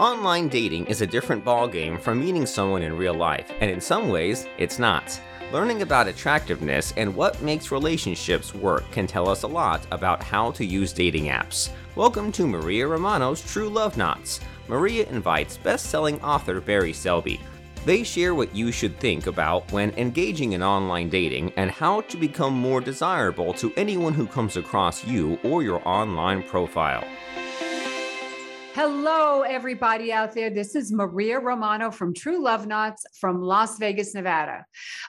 Online dating is a different ballgame from meeting someone in real life, and in some ways, it's not. Learning about attractiveness and what makes relationships work can tell us a lot about how to use dating apps. Welcome to Maria Romano's True Love Knots. Maria invites best selling author Barry Selby. They share what you should think about when engaging in online dating and how to become more desirable to anyone who comes across you or your online profile. Hello, everybody out there. This is Maria Romano from True Love Knots from Las Vegas, Nevada.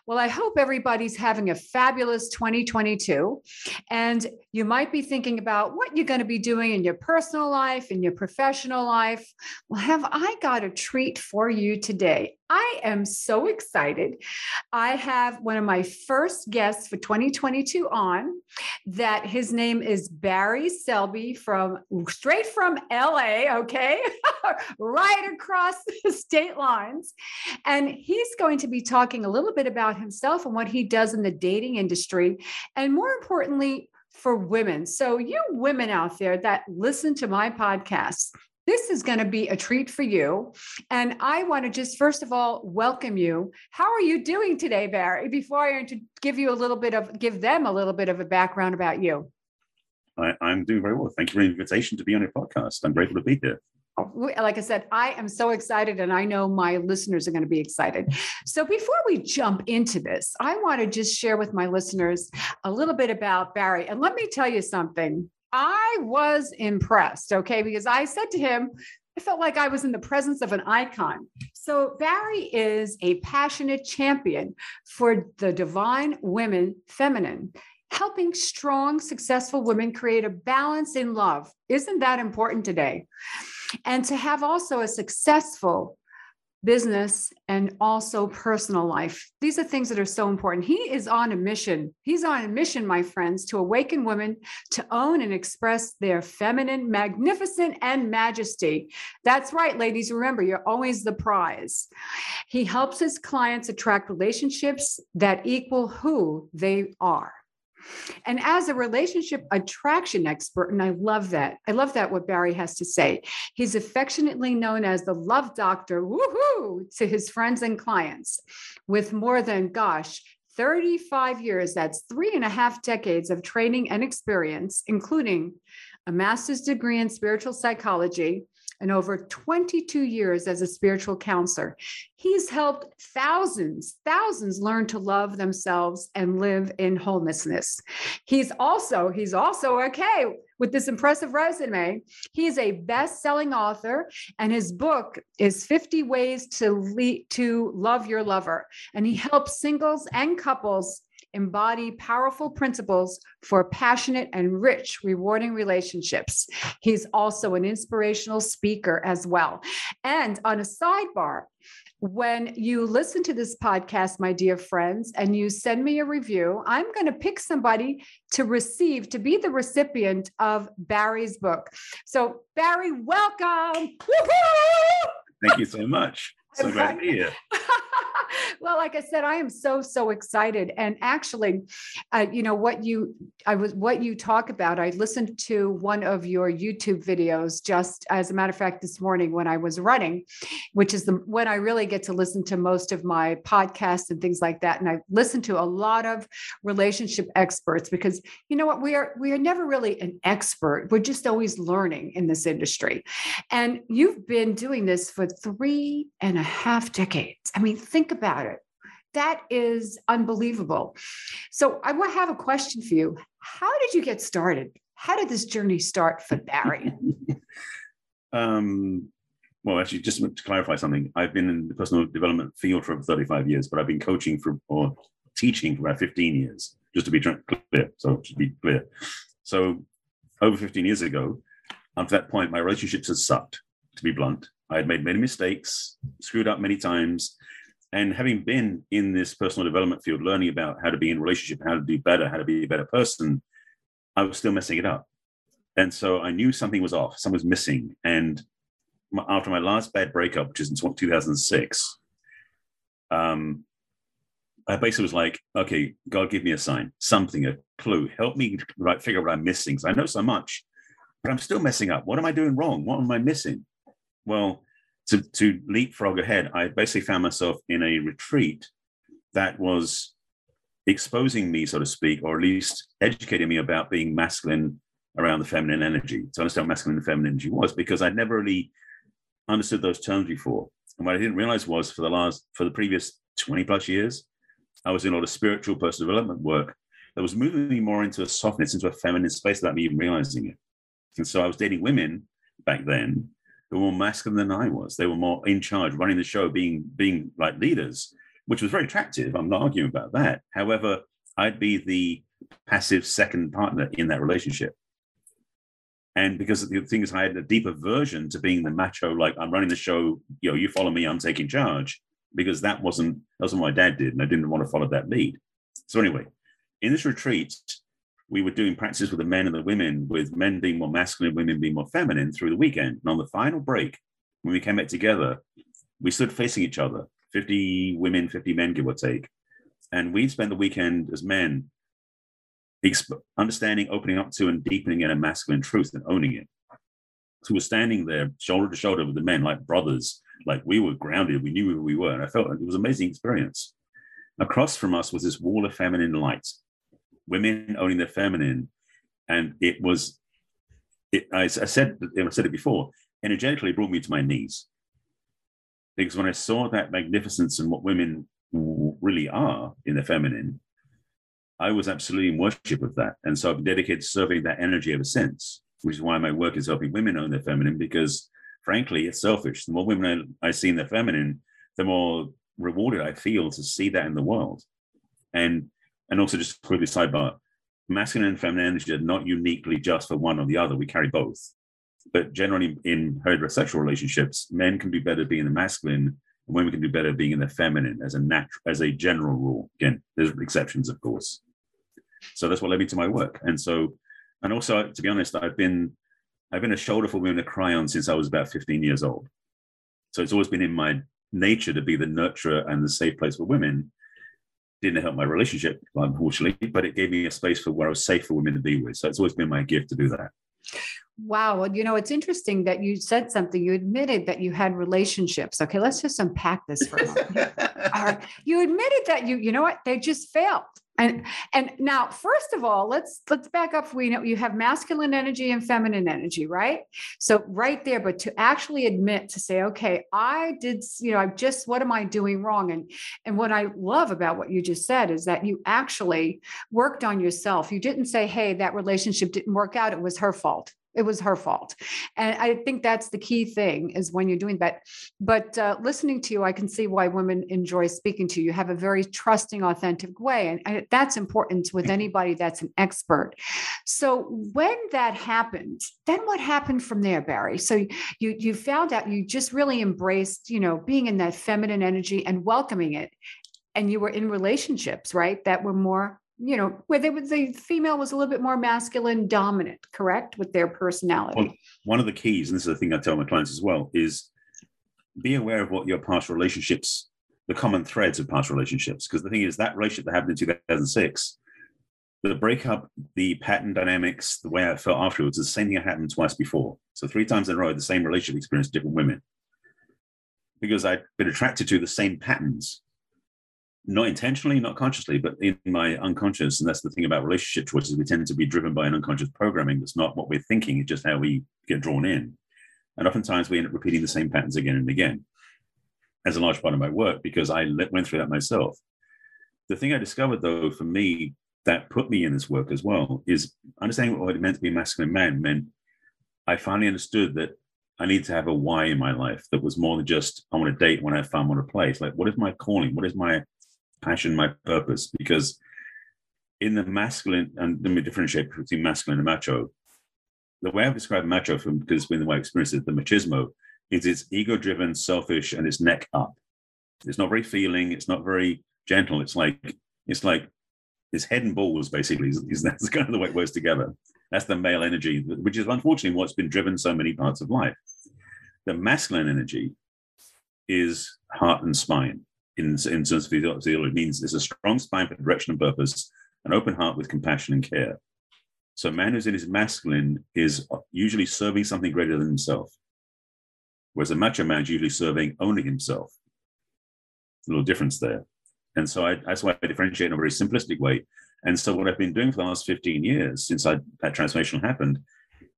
Well, I hope everybody's having a fabulous 2022. And you might be thinking about what you're going to be doing in your personal life, in your professional life. Well, have I got a treat for you today? I am so excited. I have one of my first guests for 2022 on that his name is Barry Selby from straight from LA, okay? right across the state lines. And he's going to be talking a little bit about himself and what he does in the dating industry and more importantly for women. So you women out there that listen to my podcast, this is going to be a treat for you. And I want to just, first of all, welcome you. How are you doing today, Barry? Before I give you a little bit of, give them a little bit of a background about you. I, am doing very well. Thank you for the invitation to be on your podcast. I'm grateful to be here. Like I said, I am so excited, and I know my listeners are going to be excited. So, before we jump into this, I want to just share with my listeners a little bit about Barry. And let me tell you something I was impressed, okay, because I said to him, I felt like I was in the presence of an icon. So, Barry is a passionate champion for the divine women feminine, helping strong, successful women create a balance in love. Isn't that important today? And to have also a successful business, and also personal life. These are things that are so important. He is on a mission. He's on a mission, my friends, to awaken women to own and express their feminine, magnificent, and majesty. That's right, ladies. Remember, you're always the prize. He helps his clients attract relationships that equal who they are. And as a relationship attraction expert, and I love that. I love that what Barry has to say. He's affectionately known as the love doctor, woohoo, to his friends and clients with more than, gosh, 35 years. That's three and a half decades of training and experience, including a master's degree in spiritual psychology, and over 22 years as a spiritual counselor. He's helped thousands, thousands learn to love themselves and live in wholenessness. He's also, he's also okay with this impressive resume. He's a best-selling author, and his book is 50 Ways to Lead, to Love Your Lover. And he helps singles and couples embody powerful principles for passionate and rich, rewarding relationships. He's also an inspirational speaker as well. And on a sidebar, when you listen to this podcast, my dear friends, and you send me a review, I'm going to pick somebody to receive, to be the recipient of Barry's book. So, Barry, welcome. Thank you so much. So glad to be here. well, like I said, I am so so excited, and actually, uh, you know what you I was what you talk about. I listened to one of your YouTube videos just as a matter of fact this morning when I was running, which is the when I really get to listen to most of my podcasts and things like that. And I listened to a lot of relationship experts because you know what we are we are never really an expert. We're just always learning in this industry, and you've been doing this for three and a half decades. I mean, think about it. That is unbelievable. So, I will have a question for you. How did you get started? How did this journey start for Barry? um, well, actually, just to clarify something, I've been in the personal development field for 35 years, but I've been coaching for or teaching for about 15 years, just to be clear. So, to be clear. So, over 15 years ago, up to that point, my relationships had sucked, to be blunt. I had made many mistakes, screwed up many times, and having been in this personal development field, learning about how to be in relationship, how to do better, how to be a better person, I was still messing it up. And so I knew something was off, something was missing. And after my last bad breakup, which is in 2006, um, I basically was like, okay, God, give me a sign, something, a clue, help me right, figure out what I'm missing. So I know so much, but I'm still messing up. What am I doing wrong? What am I missing? Well, to, to leapfrog ahead, I basically found myself in a retreat that was exposing me, so to speak, or at least educating me about being masculine around the feminine energy, to understand what masculine and feminine energy was, because I'd never really understood those terms before. And what I didn't realize was for the last, for the previous 20 plus years, I was in a lot of spiritual personal development work that was moving me more into a softness, into a feminine space without me even realizing it. And so I was dating women back then were more masculine than I was. They were more in charge, running the show, being being like leaders, which was very attractive. I'm not arguing about that. However, I'd be the passive second partner in that relationship. And because the thing is, I had a deep aversion to being the macho, like I'm running the show, you know, you follow me, I'm taking charge, because that wasn't that wasn't what my dad did, and I didn't want to follow that lead. So anyway, in this retreat, we were doing practices with the men and the women, with men being more masculine, women being more feminine through the weekend. And on the final break, when we came back together, we stood facing each other 50 women, 50 men, give or take. And we'd spent the weekend as men exp- understanding, opening up to, and deepening in a masculine truth and owning it. So we're standing there shoulder to shoulder with the men like brothers, like we were grounded, we knew who we were. And I felt like it was an amazing experience. Across from us was this wall of feminine light women owning their feminine, and it was. It, I, I said I said it before. Energetically, brought me to my knees because when I saw that magnificence and what women really are in the feminine, I was absolutely in worship of that, and so I've dedicated serving that energy ever since. Which is why my work is helping women own their feminine because, frankly, it's selfish. The more women I, I see in their feminine, the more rewarded I feel to see that in the world. And and also, just quickly sidebar, masculine and feminine energy are not uniquely just for one or the other. We carry both. But generally, in heterosexual relationships, men can do better being the masculine, and women can do better being in the feminine as a natural, as a general rule. Again, there's exceptions, of course. So that's what led me to my work. And so, and also, to be honest, I've been I've been a shoulder for women to cry on since I was about 15 years old. So it's always been in my nature to be the nurturer and the safe place for women didn't help my relationship, unfortunately, but it gave me a space for where I was safe for women to be with. So it's always been my gift to do that. Wow. Well, you know, it's interesting that you said something. You admitted that you had relationships. Okay, let's just unpack this for a moment. Right. You admitted that you, you know what, they just failed. And and now, first of all, let's let's back up. We know you have masculine energy and feminine energy, right? So right there, but to actually admit to say, okay, I did, you know, I just what am I doing wrong? And and what I love about what you just said is that you actually worked on yourself. You didn't say, hey, that relationship didn't work out. It was her fault it was her fault. And i think that's the key thing is when you're doing that. But uh, listening to you i can see why women enjoy speaking to you. You have a very trusting authentic way and, and that's important with anybody that's an expert. So when that happened then what happened from there barry? So you you found out you just really embraced you know being in that feminine energy and welcoming it and you were in relationships right that were more you know, where they would the female was a little bit more masculine dominant, correct, with their personality. Well, one of the keys, and this is the thing I tell my clients as well, is be aware of what your past relationships, the common threads of past relationships. Because the thing is, that relationship that happened in 2006, the breakup, the pattern dynamics, the way I felt afterwards, the same thing that happened twice before. So three times in a row, the same relationship experience, different women. Because I'd been attracted to the same patterns not intentionally, not consciously, but in my unconscious. And that's the thing about relationship choices. We tend to be driven by an unconscious programming that's not what we're thinking, it's just how we get drawn in. And oftentimes we end up repeating the same patterns again and again as a large part of my work because I went through that myself. The thing I discovered, though, for me, that put me in this work as well is understanding what it meant to be a masculine man meant I finally understood that I need to have a why in my life that was more than just I want to date when I found one a place. Like, what is my calling? What is my passion, my purpose. Because in the masculine, and let me differentiate between masculine and macho. The way I've described macho, from because been the way I experienced it, the machismo, is it's ego-driven, selfish, and it's neck up. It's not very feeling. It's not very gentle. It's like it's like it's head and balls basically. Is that's kind of the way it works together. That's the male energy, which is unfortunately what's been driven so many parts of life. The masculine energy is heart and spine in, in terms of physiology, it means there's a strong spine for direction and purpose, an open heart with compassion and care. So, a man who's in his masculine is usually serving something greater than himself. Whereas a macho man is usually serving only himself. A little difference there. And so I, that's why I differentiate in a very simplistic way. And so what I've been doing for the last 15 years since I, that transformation happened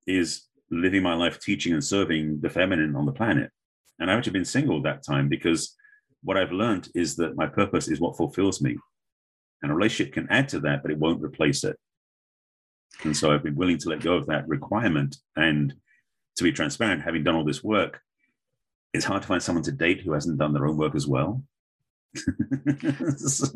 is living my life teaching and serving the feminine on the planet. And I've actually been single that time because what I've learned is that my purpose is what fulfills me. And a relationship can add to that, but it won't replace it. And so I've been willing to let go of that requirement. And to be transparent, having done all this work, it's hard to find someone to date who hasn't done their own work as well. so.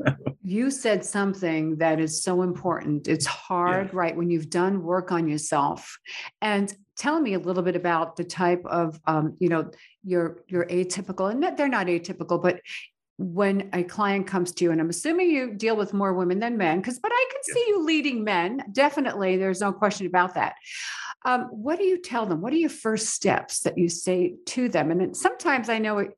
You said something that is so important. It's hard, yeah. right, when you've done work on yourself. And tell me a little bit about the type of, um, you know, your your atypical, and they're not atypical, but when a client comes to you, and I'm assuming you deal with more women than men, because but I can yeah. see you leading men. Definitely, there's no question about that. Um, what do you tell them? What are your first steps that you say to them? And sometimes I know it,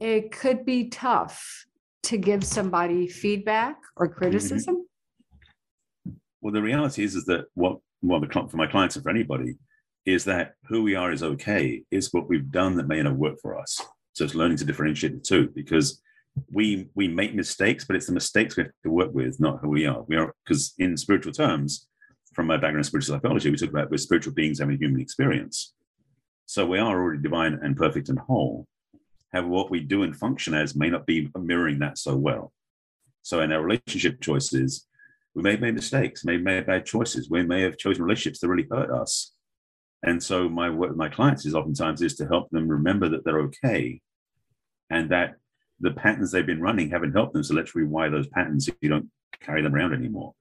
it could be tough to give somebody feedback or mm-hmm. criticism? Mm-hmm. Well, the reality is, is that what well, the, for my clients and for anybody is that who we are is okay. It's what we've done that may not work for us. So it's learning to differentiate the two because we we make mistakes, but it's the mistakes we have to work with, not who we are. We are because in spiritual terms, from my background in spiritual psychology, we talk about we're spiritual beings having a human experience. So we are already divine and perfect and whole. However, what we do and function as may not be mirroring that so well. So in our relationship choices, we may have made mistakes, may have made bad choices. We may have chosen relationships that really hurt us. And so my work with my clients is oftentimes is to help them remember that they're okay and that the patterns they've been running haven't helped them. So let's rewire those patterns so you don't carry them around anymore.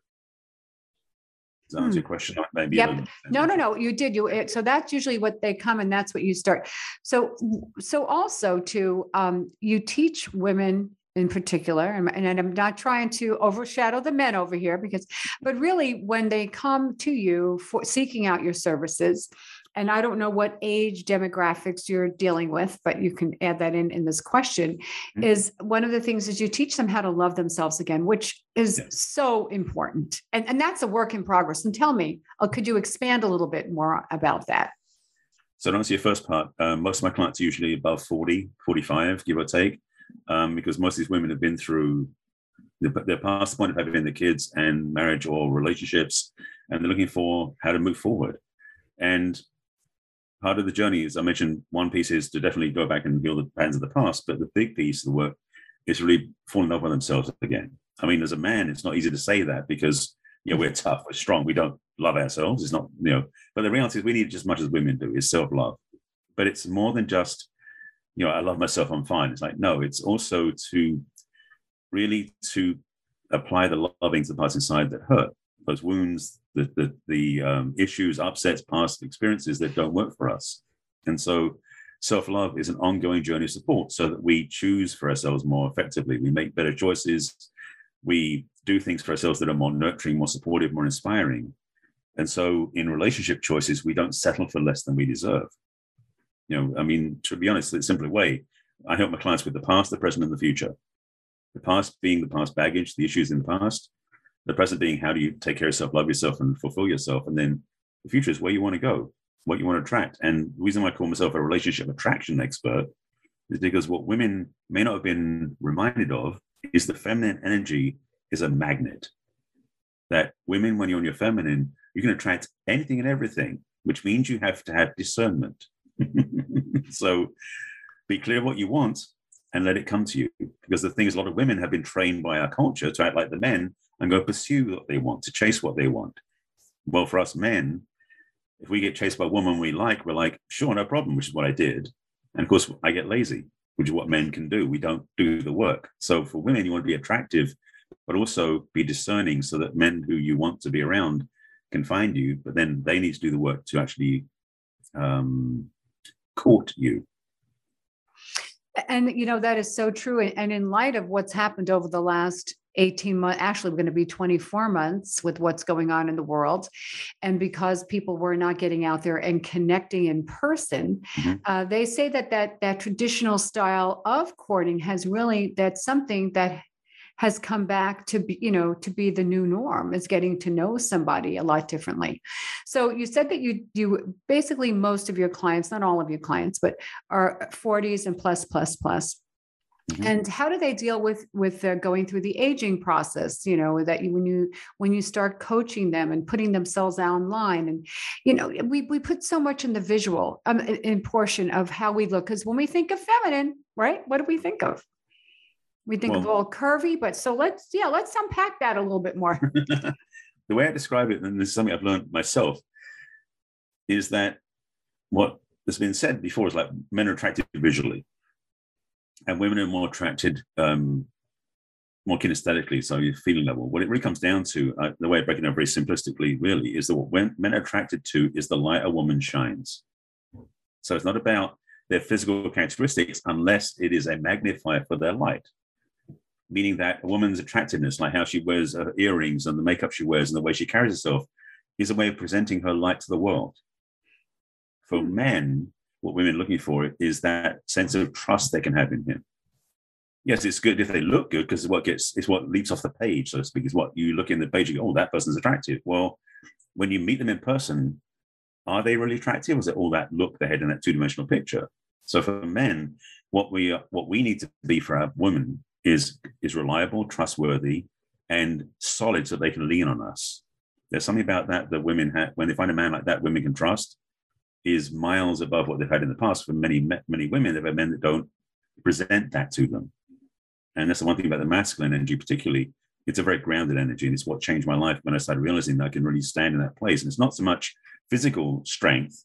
Does that answer your hmm. question? Maybe. Yep. No, no, no. You did. You so that's usually what they come, and that's what you start. So, so also to um, you teach women in particular, and, and I'm not trying to overshadow the men over here because, but really, when they come to you for seeking out your services, and I don't know what age demographics you're dealing with, but you can add that in in this question. Mm-hmm. Is one of the things is you teach them how to love themselves again, which is yes. so important, and and that's a work in progress. And tell me, uh, could you expand a little bit more about that? So to answer your first part, um, most of my clients are usually above 40, 45, give or take, um, because most of these women have been through they're past point of having the kids and marriage or relationships, and they're looking for how to move forward. And part of the journey is I mentioned one piece is to definitely go back and heal the patterns of the past, but the big piece of the work is really falling in love with themselves again. I mean, as a man, it's not easy to say that because you know we're tough, we're strong, we don't love ourselves. It's not you know, but the reality is we need just as much as women do is self love. But it's more than just you know I love myself, I'm fine. It's like no, it's also to really to apply the loving to the parts inside that hurt those wounds, the the, the um, issues, upsets, past experiences that don't work for us. And so self-love is an ongoing journey of support so that we choose for ourselves more effectively. We make better choices. We do things for ourselves that are more nurturing, more supportive, more inspiring. And so in relationship choices, we don't settle for less than we deserve. You know, I mean, to be honest, in a simpler way, I help my clients with the past, the present, and the future. The past being the past baggage, the issues in the past, the present being how do you take care of yourself, love yourself, and fulfill yourself, and then the future is where you want to go, what you want to attract. And the reason why I call myself a relationship attraction expert is because what women may not have been reminded of is the feminine energy is a magnet. That women, when you're on your feminine, you can attract anything and everything, which means you have to have discernment. so be clear what you want and let it come to you. Because the thing is, a lot of women have been trained by our culture to act like the men and go pursue what they want, to chase what they want. Well, for us men, if we get chased by a woman we like, we're like, sure, no problem, which is what I did. And of course, I get lazy, which is what men can do. We don't do the work. So for women, you want to be attractive, but also be discerning so that men who you want to be around can find you, but then they need to do the work to actually um, court you. And, you know, that is so true. And in light of what's happened over the last 18 months actually we're going to be 24 months with what's going on in the world and because people were not getting out there and connecting in person mm-hmm. uh, they say that that that traditional style of courting has really that's something that has come back to be, you know, to be the new norm is getting to know somebody a lot differently. So you said that you you basically most of your clients, not all of your clients, but are 40s and plus plus plus. Mm-hmm. And how do they deal with with uh, going through the aging process? You know that you, when you when you start coaching them and putting themselves online, and you know we we put so much in the visual um, in, in portion of how we look because when we think of feminine, right? What do we think of? We think well, of all curvy, but so let's yeah, let's unpack that a little bit more. the way I describe it, and this is something I've learned myself, is that what has been said before is like men are attracted visually, and women are more attracted um, more kinesthetically, so your feeling level. What it really comes down to, uh, the way I break it down very simplistically, really, is that what men are attracted to is the light a woman shines. So it's not about their physical characteristics unless it is a magnifier for their light meaning that a woman's attractiveness, like how she wears her earrings and the makeup she wears and the way she carries herself, is a way of presenting her light to the world. For hmm. men, what women are looking for is that sense of trust they can have in him. Yes, it's good if they look good because what gets it's what leaps off the page, so to speak, is what you look in the page, you go, oh, that person's attractive. Well, when you meet them in person, are they really attractive? Or is it all that look they had in that two-dimensional picture? So for men, what we what we need to be for our women is is reliable, trustworthy, and solid, so they can lean on us. There's something about that that women have when they find a man like that, women can trust, is miles above what they've had in the past. For many many women, they've had men that don't present that to them, and that's the one thing about the masculine energy, particularly. It's a very grounded energy, and it's what changed my life when I started realizing that I can really stand in that place. And it's not so much physical strength;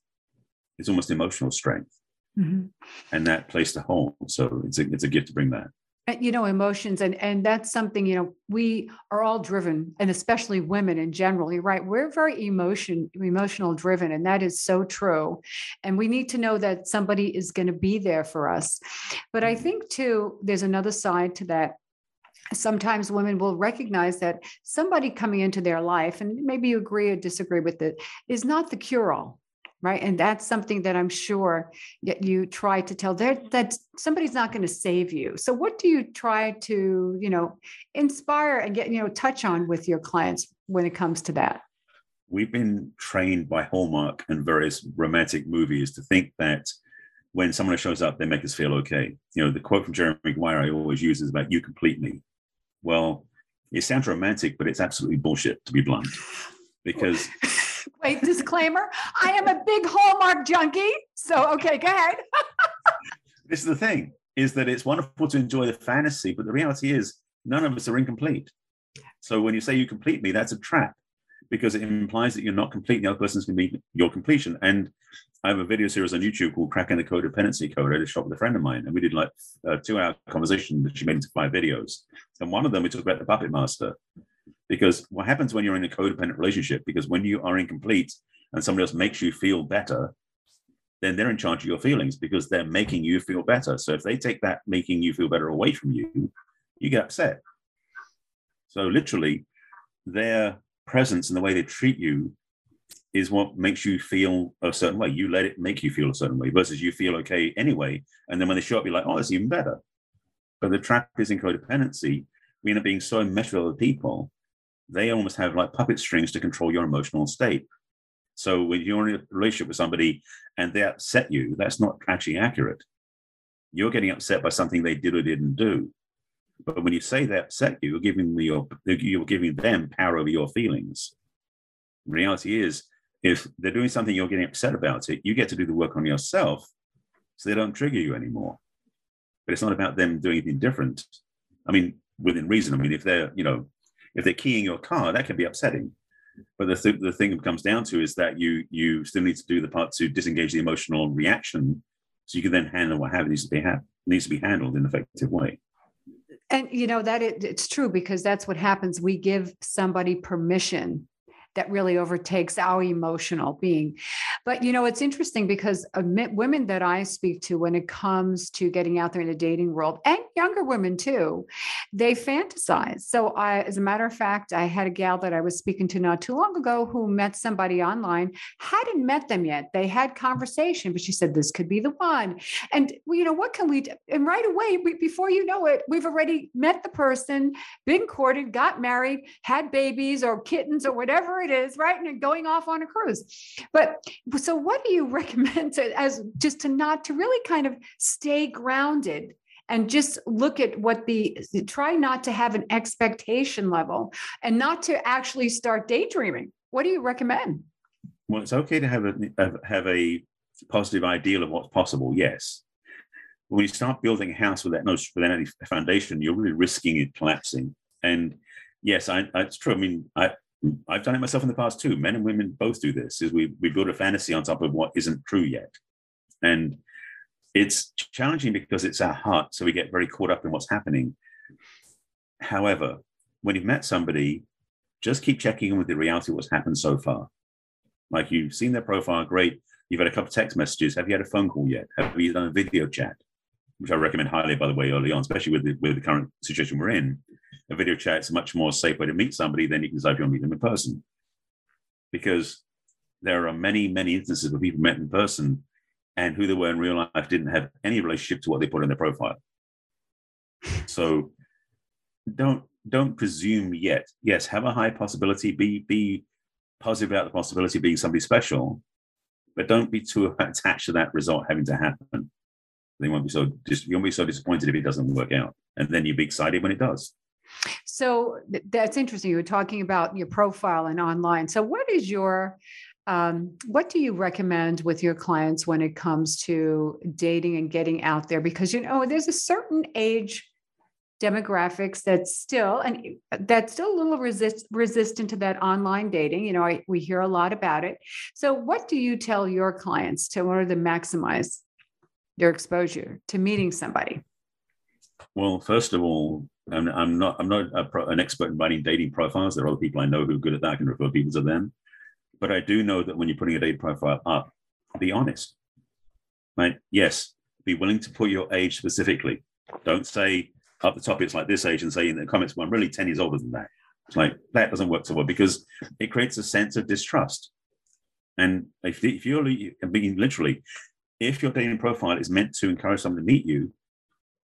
it's almost emotional strength, mm-hmm. and that place to hold. So it's a it's a gift to bring that you know emotions and and that's something you know we are all driven and especially women in general you're right we're very emotion emotional driven and that is so true. And we need to know that somebody is going to be there for us. But i think too there's another side to that. Sometimes women will recognize that somebody coming into their life and maybe you agree or disagree with it is not the cure all right? And that's something that i'm sure that you try to tell that somebody's not going to save you. So what do you try to you know inspire and get you know touch on with your clients when it comes to that? We've been trained by hallmark and various romantic movies to think that when someone shows up they make us feel okay. You know the quote from Jerry Maguire i always use is about you complete me. Well it sounds romantic but it's absolutely bullshit to be blunt. Because Wait, disclaimer I am a big Hallmark junkie. So, okay, go ahead. this is the thing is that it's wonderful to enjoy the fantasy, but the reality is none of us are incomplete. So when you say you complete me, that's a trap because it implies that you're not complete. The other person's going to be your completion. And I have a video series on YouTube called Cracking the Codependency Code. I did a shot with a friend of mine, and we did like a two hour conversation that she made into five videos. And one of them, we talked about the puppet master. Because what happens when you're in a codependent relationship, because when you are incomplete and somebody else makes you feel better, then they're in charge of your feelings because they're making you feel better. So if they take that making you feel better away from you, you get upset. So literally, their presence and the way they treat you is what makes you feel a certain way. You let it make you feel a certain way versus you feel okay anyway. And then when they show up, you're like, oh, it's even better. But the trap is in codependency. We end up being so enmeshed with other people they almost have like puppet strings to control your emotional state. So when you're in a relationship with somebody and they upset you, that's not actually accurate. You're getting upset by something they did or didn't do. But when you say they upset you, you're giving your, you're giving them power over your feelings. Reality is, if they're doing something you're getting upset about it, you get to do the work on yourself, so they don't trigger you anymore. But it's not about them doing anything different. I mean, within reason. I mean, if they're you know if they're keying your car, that can be upsetting. But the, th- the thing it comes down to is that you you still need to do the part to disengage the emotional reaction, so you can then handle what happens needs to be ha- needs to be handled in an effective way. And you know that it, it's true because that's what happens. We give somebody permission that really overtakes our emotional being. But you know, it's interesting because uh, women that I speak to when it comes to getting out there in the dating world, and younger women too, they fantasize. So I, as a matter of fact, I had a gal that I was speaking to not too long ago who met somebody online, hadn't met them yet. They had conversation, but she said, this could be the one. And you know, what can we do? And right away, before you know it, we've already met the person, been courted, got married, had babies or kittens or whatever it is, right? And going off on a cruise. But so what do you recommend to, as just to not to really kind of stay grounded and just look at what the try not to have an expectation level and not to actually start daydreaming. What do you recommend? Well, it's okay to have a have a positive ideal of what's possible. Yes, when you start building a house without no without any foundation, you're really risking it collapsing. And yes, I, it's true. I mean, I I've done it myself in the past too. Men and women both do this. Is we we build a fantasy on top of what isn't true yet, and it's challenging because it's our heart, so we get very caught up in what's happening. However, when you've met somebody, just keep checking in with the reality of what's happened so far. Like you've seen their profile, great. You've had a couple of text messages. Have you had a phone call yet? Have you done a video chat? Which I recommend highly, by the way, early on, especially with the, with the current situation we're in. A video chat is a much more safe way to meet somebody than you can decide if you want to meet them in person. Because there are many, many instances where people met in person and who they were in real life didn't have any relationship to what they put in their profile. So don't don't presume yet. Yes, have a high possibility. Be be positive about the possibility of being somebody special, but don't be too attached to that result having to happen. They won't be so just you won't be so disappointed if it doesn't work out, and then you'll be excited when it does. So that's interesting. You were talking about your profile and online. So what is your um, what do you recommend with your clients when it comes to dating and getting out there? Because you know, there's a certain age demographics that's still and that's still a little resist, resistant to that online dating. You know, I, we hear a lot about it. So, what do you tell your clients to in order to maximize their exposure to meeting somebody? Well, first of all, I'm, I'm not I'm not pro, an expert in writing dating profiles. There are other people I know who are good at that. I can refer people to them. But I do know that when you're putting a date profile up, be honest. Right? Yes, be willing to put your age specifically. Don't say up the top it's like this age and say in the comments, well, I'm really 10 years older than that. It's like that doesn't work so well because it creates a sense of distrust. And if, if you're being literally, if your dating profile is meant to encourage someone to meet you,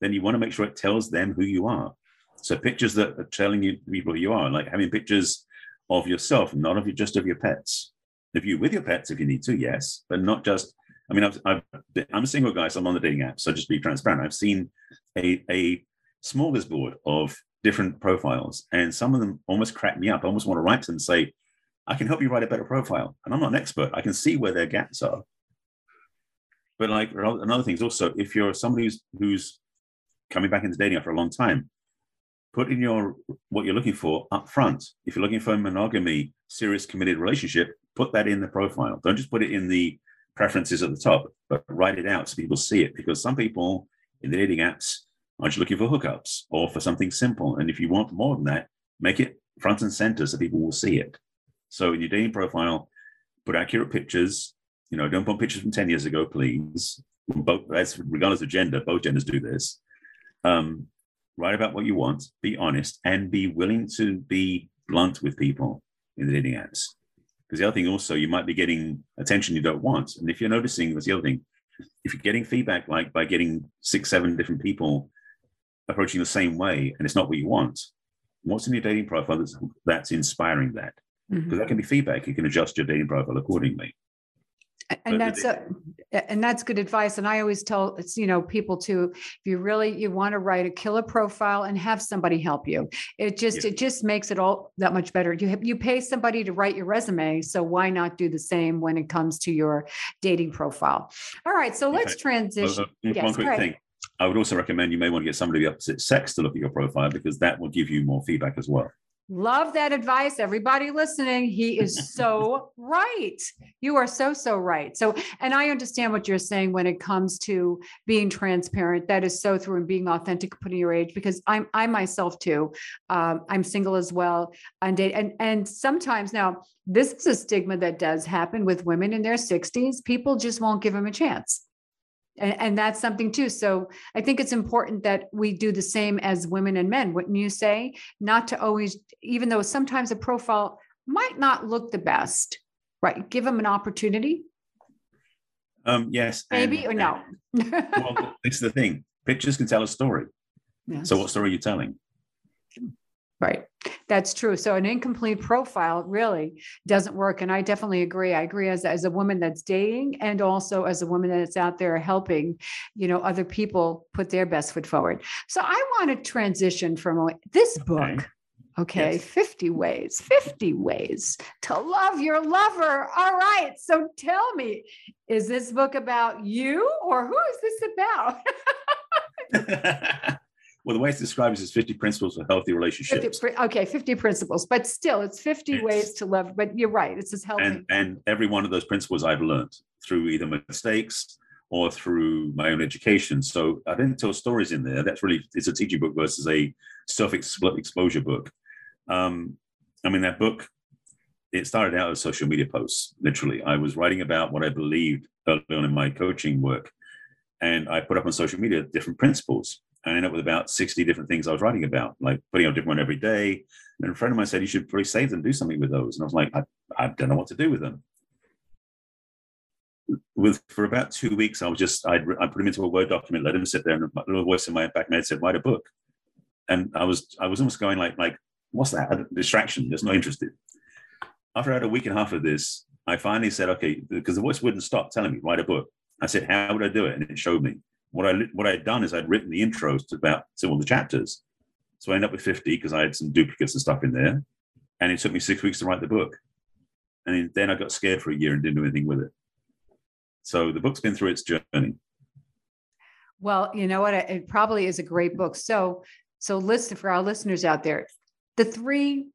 then you want to make sure it tells them who you are. So pictures that are telling you people who you are, like having pictures of yourself, not of you, just of your pets. If you with your pets, if you need to, yes, but not just. I mean, I've, I've, I'm a single guy, so I'm on the dating app. So just be transparent. I've seen a a smorgasbord of different profiles, and some of them almost crack me up. I almost want to write to them and say, "I can help you write a better profile." And I'm not an expert. I can see where their gaps are. But like another thing is also, if you're somebody who's who's coming back into dating after a long time, put in your what you're looking for up front. If you're looking for a monogamy, serious committed relationship, put that in the profile. Don't just put it in the preferences at the top, but write it out so people see it. Because some people in the dating apps aren't looking for hookups or for something simple. And if you want more than that, make it front and center so people will see it. So in your dating profile, put accurate pictures. You know, don't put pictures from 10 years ago, please. Both regardless of gender, both genders do this. Um, write about what you want, be honest, and be willing to be blunt with people in the dating apps. Because the other thing also, you might be getting attention you don't want. And if you're noticing, that's the other thing, if you're getting feedback like by getting six, seven different people approaching the same way and it's not what you want, what's in your dating profile that's, that's inspiring that? Because mm-hmm. that can be feedback. You can adjust your dating profile accordingly and that's a, and that's good advice. And i always tell it's you know people to if you really you want to write a killer profile and have somebody help you it just yeah. it just makes it all that much better. You have, you pay somebody to write your resume so why not do the same when it comes to your dating profile? All right so let's okay. transition well, uh, yes, one quick thing. I would also recommend you may want to get somebody of the opposite sex to look at your profile because that will give you more feedback as well Love that advice. Everybody listening, he is so right. You are so, so right. So, and I understand what you're saying when it comes to being transparent. That is so through and being authentic, putting your age, because I'm, I myself too, um, I'm single as well. And, and, and sometimes now, this is a stigma that does happen with women in their 60s. People just won't give them a chance And, and that's something too. So I think it's important that we do the same as women and men. Wouldn't you say? Not to always, even though sometimes a profile might not look the best, right? Give them an opportunity. Um, yes. Maybe and- or no. well, this is the thing. Pictures can tell a story. Yes. So, what story are you telling? Right. That's true. So an incomplete profile really doesn't work. And I definitely agree. I agree as, as a woman that's dating and also as a woman that's out there helping, you know, other people put their best foot forward. So I want to transition from this Okay. book. Okay, Yes. 50 ways, 50 ways to love your lover. All right. So tell me, is this book about you or who is this about? well, the way it's described is 50 principles for healthy relationships. pri- okay, 50 principles, but still it's 50 Yes. ways to love. But you're right. It's as healthy. And, and every one of those principles I've learned through either mistakes or through my own education. So I didn't tell stories in there. That's really, it's a teaching book versus a self exposure book. Um, I mean, that book, it started out as social media posts, literally. I was writing about what I believed early on in my coaching work. And I put up on social media different principles. I ended up with about 60 different things I was writing about, like putting out a different one every day. And a friend of mine said, You should probably save them, do something with those. And I was like, I, I don't know what to do with them. With for about two weeks, I was just I'd, I put them into a word document, let him sit there, and a little voice in my back of my head said, "Write a book." And I was I was almost going like like what's that? A distraction. Just not interested. After I had a week and a half of this, I finally said, "Okay," because the voice wouldn't stop telling me, "Write a book." I said, "How would I do it?" And it showed me. What I what I had done is I'd written the intros to about to all the chapters. So I ended up with 50 because I had some duplicates and stuff in there. And it took me six weeks to write the book. And then I got scared for a year and didn't do anything with it. So the book's been through its journey. Well, you know what? It it probably is a great book. So, so listen for our listeners out there, the three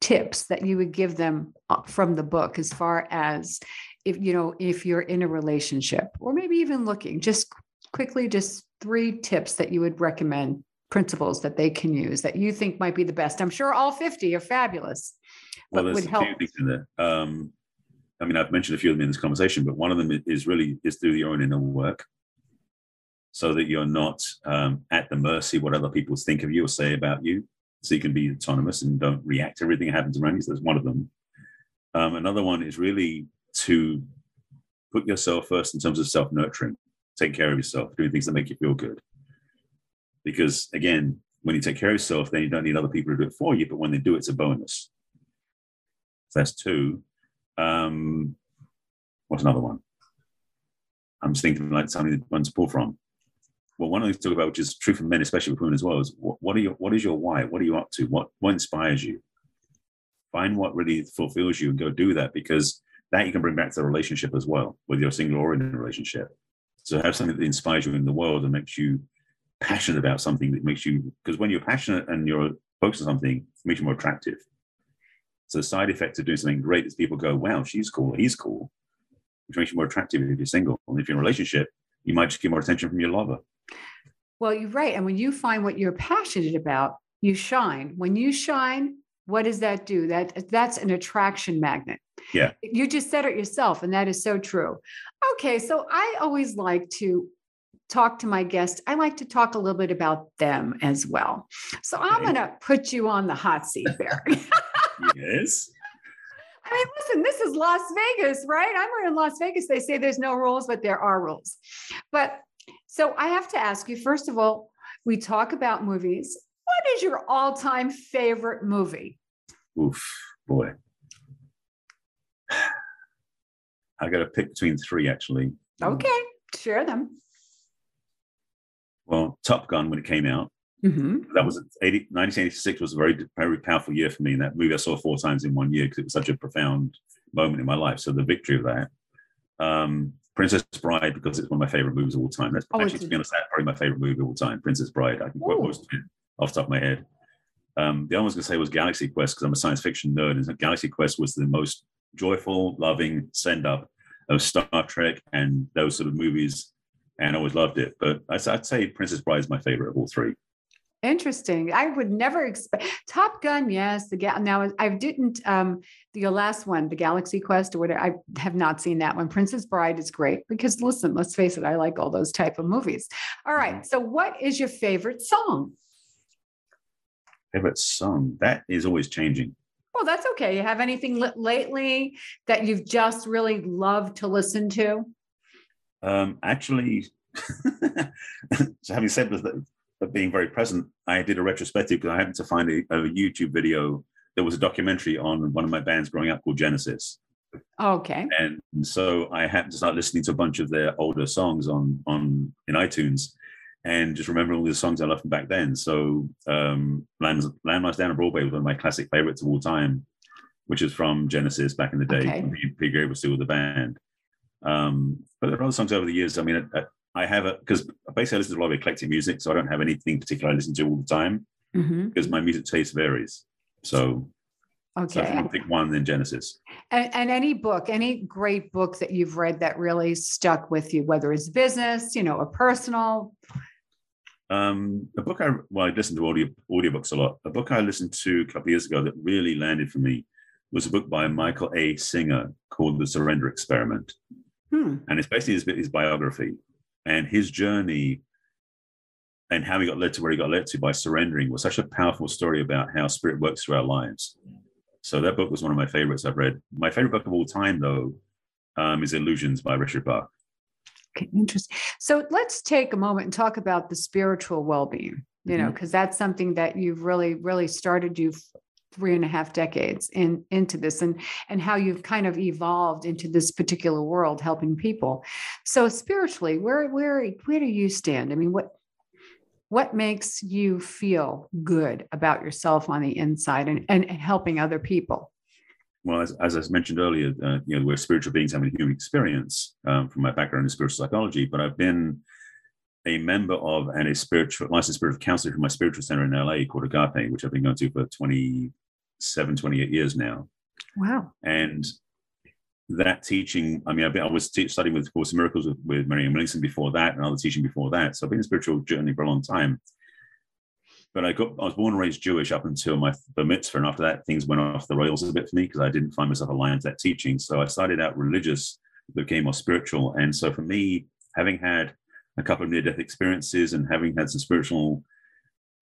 tips that you would give them uh, from the book, as far as if you know if you're in a relationship or maybe even looking, just quickly, just three tips that you would recommend, principles that they can use that you think might be the best. I'm sure all 50 are fabulous, Well, but would a help. few things in there. Um, I mean, I've mentioned a few of them in this conversation, but one of them is really is do your own inner work, so that you're not um, at the mercy of what other people think of you or say about you. So you can be autonomous and don't react to everything that happens around you. So that's one of them. Um, another one is really to put yourself first in terms of self nurturing. Take care of yourself, doing things that make you feel good. Because again, when you take care of yourself, then you don't need other people to do it for you. But when they do, it's a bonus. So that's two. Um, what's another one? I'm just thinking like something that one's pull from. Well, one of the things to talk about, which is true for men, especially with women as well, is what, what are your what is your why? What are you up to? What what inspires you? Find what really fulfills you and go do that because that you can bring back to the relationship as well, whether you're single or in a relationship. So have something that inspires you in the world and makes you passionate about something that makes you because when you're passionate and you're focused on something, it makes you more attractive. So the side effect of doing something great is people go, wow, she's cool, he's cool, which makes you more attractive if you're single. And if you're in a relationship, you might just get more attention from your lover. Well, you're right. And when you find what you're passionate about, you shine. When you shine, what does that do? That that's an attraction magnet. Yeah. You just said it yourself, and that is so true. Okay, so I always like to talk to my guests. I like to talk a little bit about them as well. So I'm going to put you on the hot seat, Barry. yes. I mean, listen, this is Las Vegas, right? I'm in Las Vegas. They say there's no rules, but there are rules. But so I have to ask you, first of all, we talk about movies. What is your all time favorite movie? Oof, boy. I got to pick between three actually. Okay, share them. Well, Top Gun when it came out, Mhm. that was 80, 1986 was a very very powerful year for me. And that movie I saw four times in one year because it was such a profound moment in my life. So the victory of that. Um, Princess Bride because it's one of my favorite movies of all time. That's Oh, actually to be honest, that's probably my favorite movie of all time. Princess Bride. I can quote most of it off the top of my head. Um, the other one I was going to say was Galaxy Quest because I'm a science fiction nerd, and Galaxy Quest was the most joyful, loving send up of Star Trek and those sort of movies, and I always loved it. But I'd, say Princess Bride is my favorite of all three. Interesting. I would never expect Top Gun. Yes, the gal. Now I didn't. Um, the last one, the Galaxy Quest or whatever. I have not seen that one. Princess Bride is great because listen, let's face it, I like all those type of movies. All right. Mhm. So, what is your favorite song? Favorite song that is always changing. Well, that's okay. You have anything li- lately that you've just really loved to listen to? Um, actually, so having said that, that being very present, I did a retrospective because I happened to find a, a YouTube video. There was a documentary on one of my bands growing up called Genesis, Okay. and so I happened to start listening to a bunch of their older songs on on in iTunes, and just remembering all the songs I loved from back then. So, um, Land, Landmarks Down on Broadway was one of my classic favorites of all time, which is from Genesis back in the day. Okay. Pete Gabriel was still with the band. Um, but there are other songs over the years. I mean, I, I have a because basically I listen to a lot of eclectic music, so I don't have anything particular I listen to all the time Mhm. because my music taste varies. So, so if Okay. I pick one, then Genesis. And, and any book, any great book that you've read that really stuck with you, whether it's business, you know, a personal. Um, a book I well, I listen to audio audiobooks a lot. A book I listened to a couple of years ago that really landed for me was a book by Michael A. Singer called The Surrender Experiment, Hmm. and it's basically his, his biography and his journey and how he got led to where he got led to by surrendering was such a powerful story about how spirit works through our lives. So that book was one of my favorites I've read. My favorite book of all time, though, um, is Illusions by Richard Bach. Okay, interesting. So let's take a moment and talk about the spiritual well-being, you know, mm-hmm. because that's something that you've really, really started You've three and a half decades in into this and and how you've kind of evolved into this particular world helping people. So spiritually, where where where do you stand? I mean, what what makes you feel good about yourself on the inside and, and, and helping other people? Well, as, as I mentioned earlier, uh, you know, we're spiritual beings having a human experience um, from my background in spiritual psychology, but I've been a member of and a spiritual licensed spiritual counselor from my spiritual center in LA called Agape, which I've been going to for 27, 28 years now. Wow. And that teaching, I mean, I've been, I was te- studying with Course in Miracles with, with Marianne Williamson before that and other teaching before that. So I've been in spiritual journey for a long time. But I got, I was born and raised Jewish up until my bar mitzvah, and after that, things went off the rails a bit for me because I didn't find myself aligned to that teaching. So I started out religious, became more spiritual, and so for me, having had a couple of near-death experiences and having had some spiritual,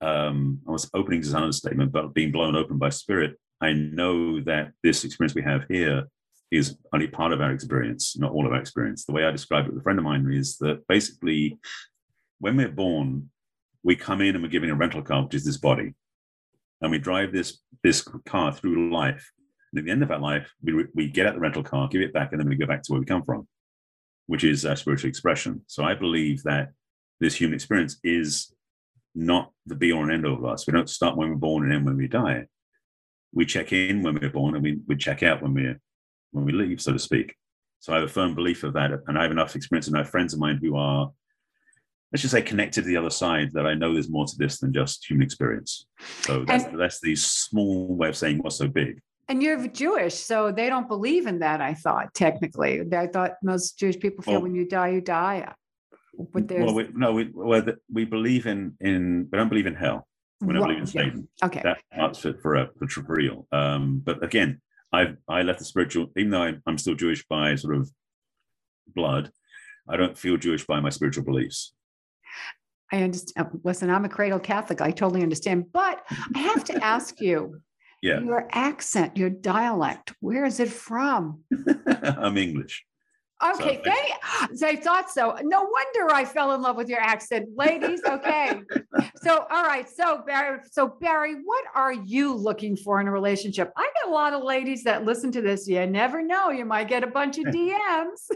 um, I was openings is an understatement, but being blown open by spirit, I know that this experience we have here is only part of our experience, not all of our experience. The way I describe it with a friend of mine is that basically, when we're born, we come in and we're given a rental car, which is this body, and we drive this this car through life. And at the end of our life, we we get out the rental car, give it back, and then we go back to where we come from, which is our spiritual expression. So I believe that this human experience is not the be all and end all of us. We don't start when we're born and end when we die. We check in when we're born, and we we check out when we're when we leave, so to speak. So I have a firm belief of that, and I have enough experience, and I have friends of mine who are let's just say connected to the other side that I know there's more to this than just human experience. So that's, And- that's the small way of saying what's so big. And you're Jewish, so they don't believe in that. I thought technically, I thought most Jewish people feel Well- when you die, you die. But there's Well, we, no, we, well, we believe in in we don't believe in hell. We don't Right, believe in yeah. Satan. okay. That part's for for, for real. Um, but again, I I left the spiritual, even though I'm, I'm still Jewish by sort of blood. I don't feel Jewish by my spiritual beliefs. I understand. Uh, listen, I'm a cradle Catholic. I totally understand. But I have to ask you, Yeah, your accent, your dialect, where is it from? I'm English. Okay, So- they, I thought so. No wonder I fell in love with your accent, ladies. Okay. so all right. So Barry, so Barry, what are you looking for in a relationship? I get a lot of ladies that listen to this. You never know. You might get a bunch of DMs.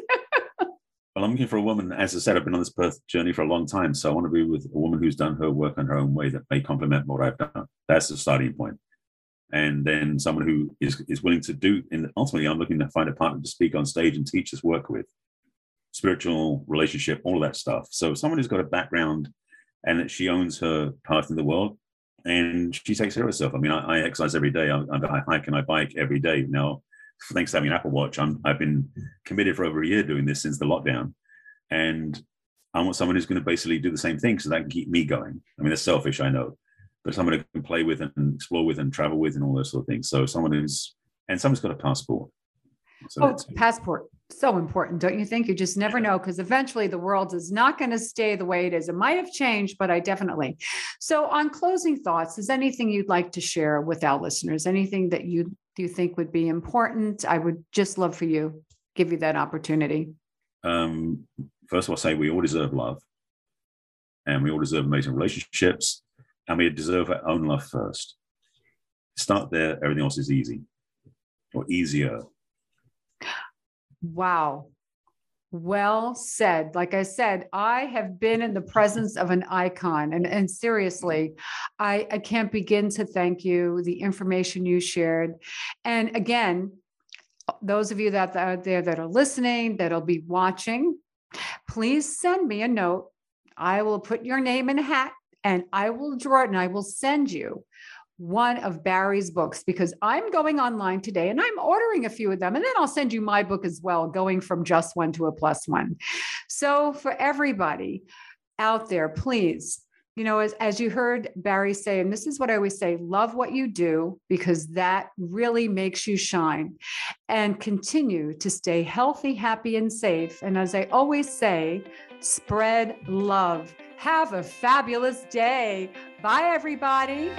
Well, I'm looking for a woman. As I said, I've been on this birth journey for a long time, so I want to be with a woman who's done her work in her own way that may complement what I've done. That's the starting point. And then someone who is is willing to do. And ultimately, I'm looking to find a partner to speak on stage and teach this work with, spiritual relationship, all that stuff. So someone who's got a background and that she owns her path in the world, and she takes care of herself. I mean, I, I exercise every day. I, I hike and I bike every day. Now, thanks to having an Apple Watch, I'm, I've been committed for over a year doing this since the lockdown. And I want someone who's going to basically do the same thing so that can keep me going. I mean, it's selfish, I know. but someone who can play with and explore with and travel with and all those sort of things. So someone who's and someone's got a passport. So oh, passport. So important, don't you think? You just never know because eventually the world is not going to stay the way it is. It might have changed, but I definitely. So, on closing thoughts, is anything you'd like to share with our listeners? Anything that you you think would be important? I would just love for you give you that opportunity. Um, first of all, say we all deserve love, and we all deserve amazing relationships, and we deserve our own love first. Start there. Everything else is easy or easier Wow. Well said. Like I said, I have been in the presence of an icon. And, and seriously, I, I can't begin to thank you, the information you shared. And again, those of you that are out there that are listening, that'll be watching, please send me a note. I will put your name in a hat and I will draw it and I will send you one of Barry's books because I'm going online today and I'm ordering a few of them. And then I'll send you my book as well, going from just one to a plus one. So, for everybody out there, please, you know, as, as you heard Barry say, and this is what I always say love what you do because that really makes you shine and continue to stay healthy, happy, and safe. And as I always say, spread love. Have a fabulous day. Bye, everybody.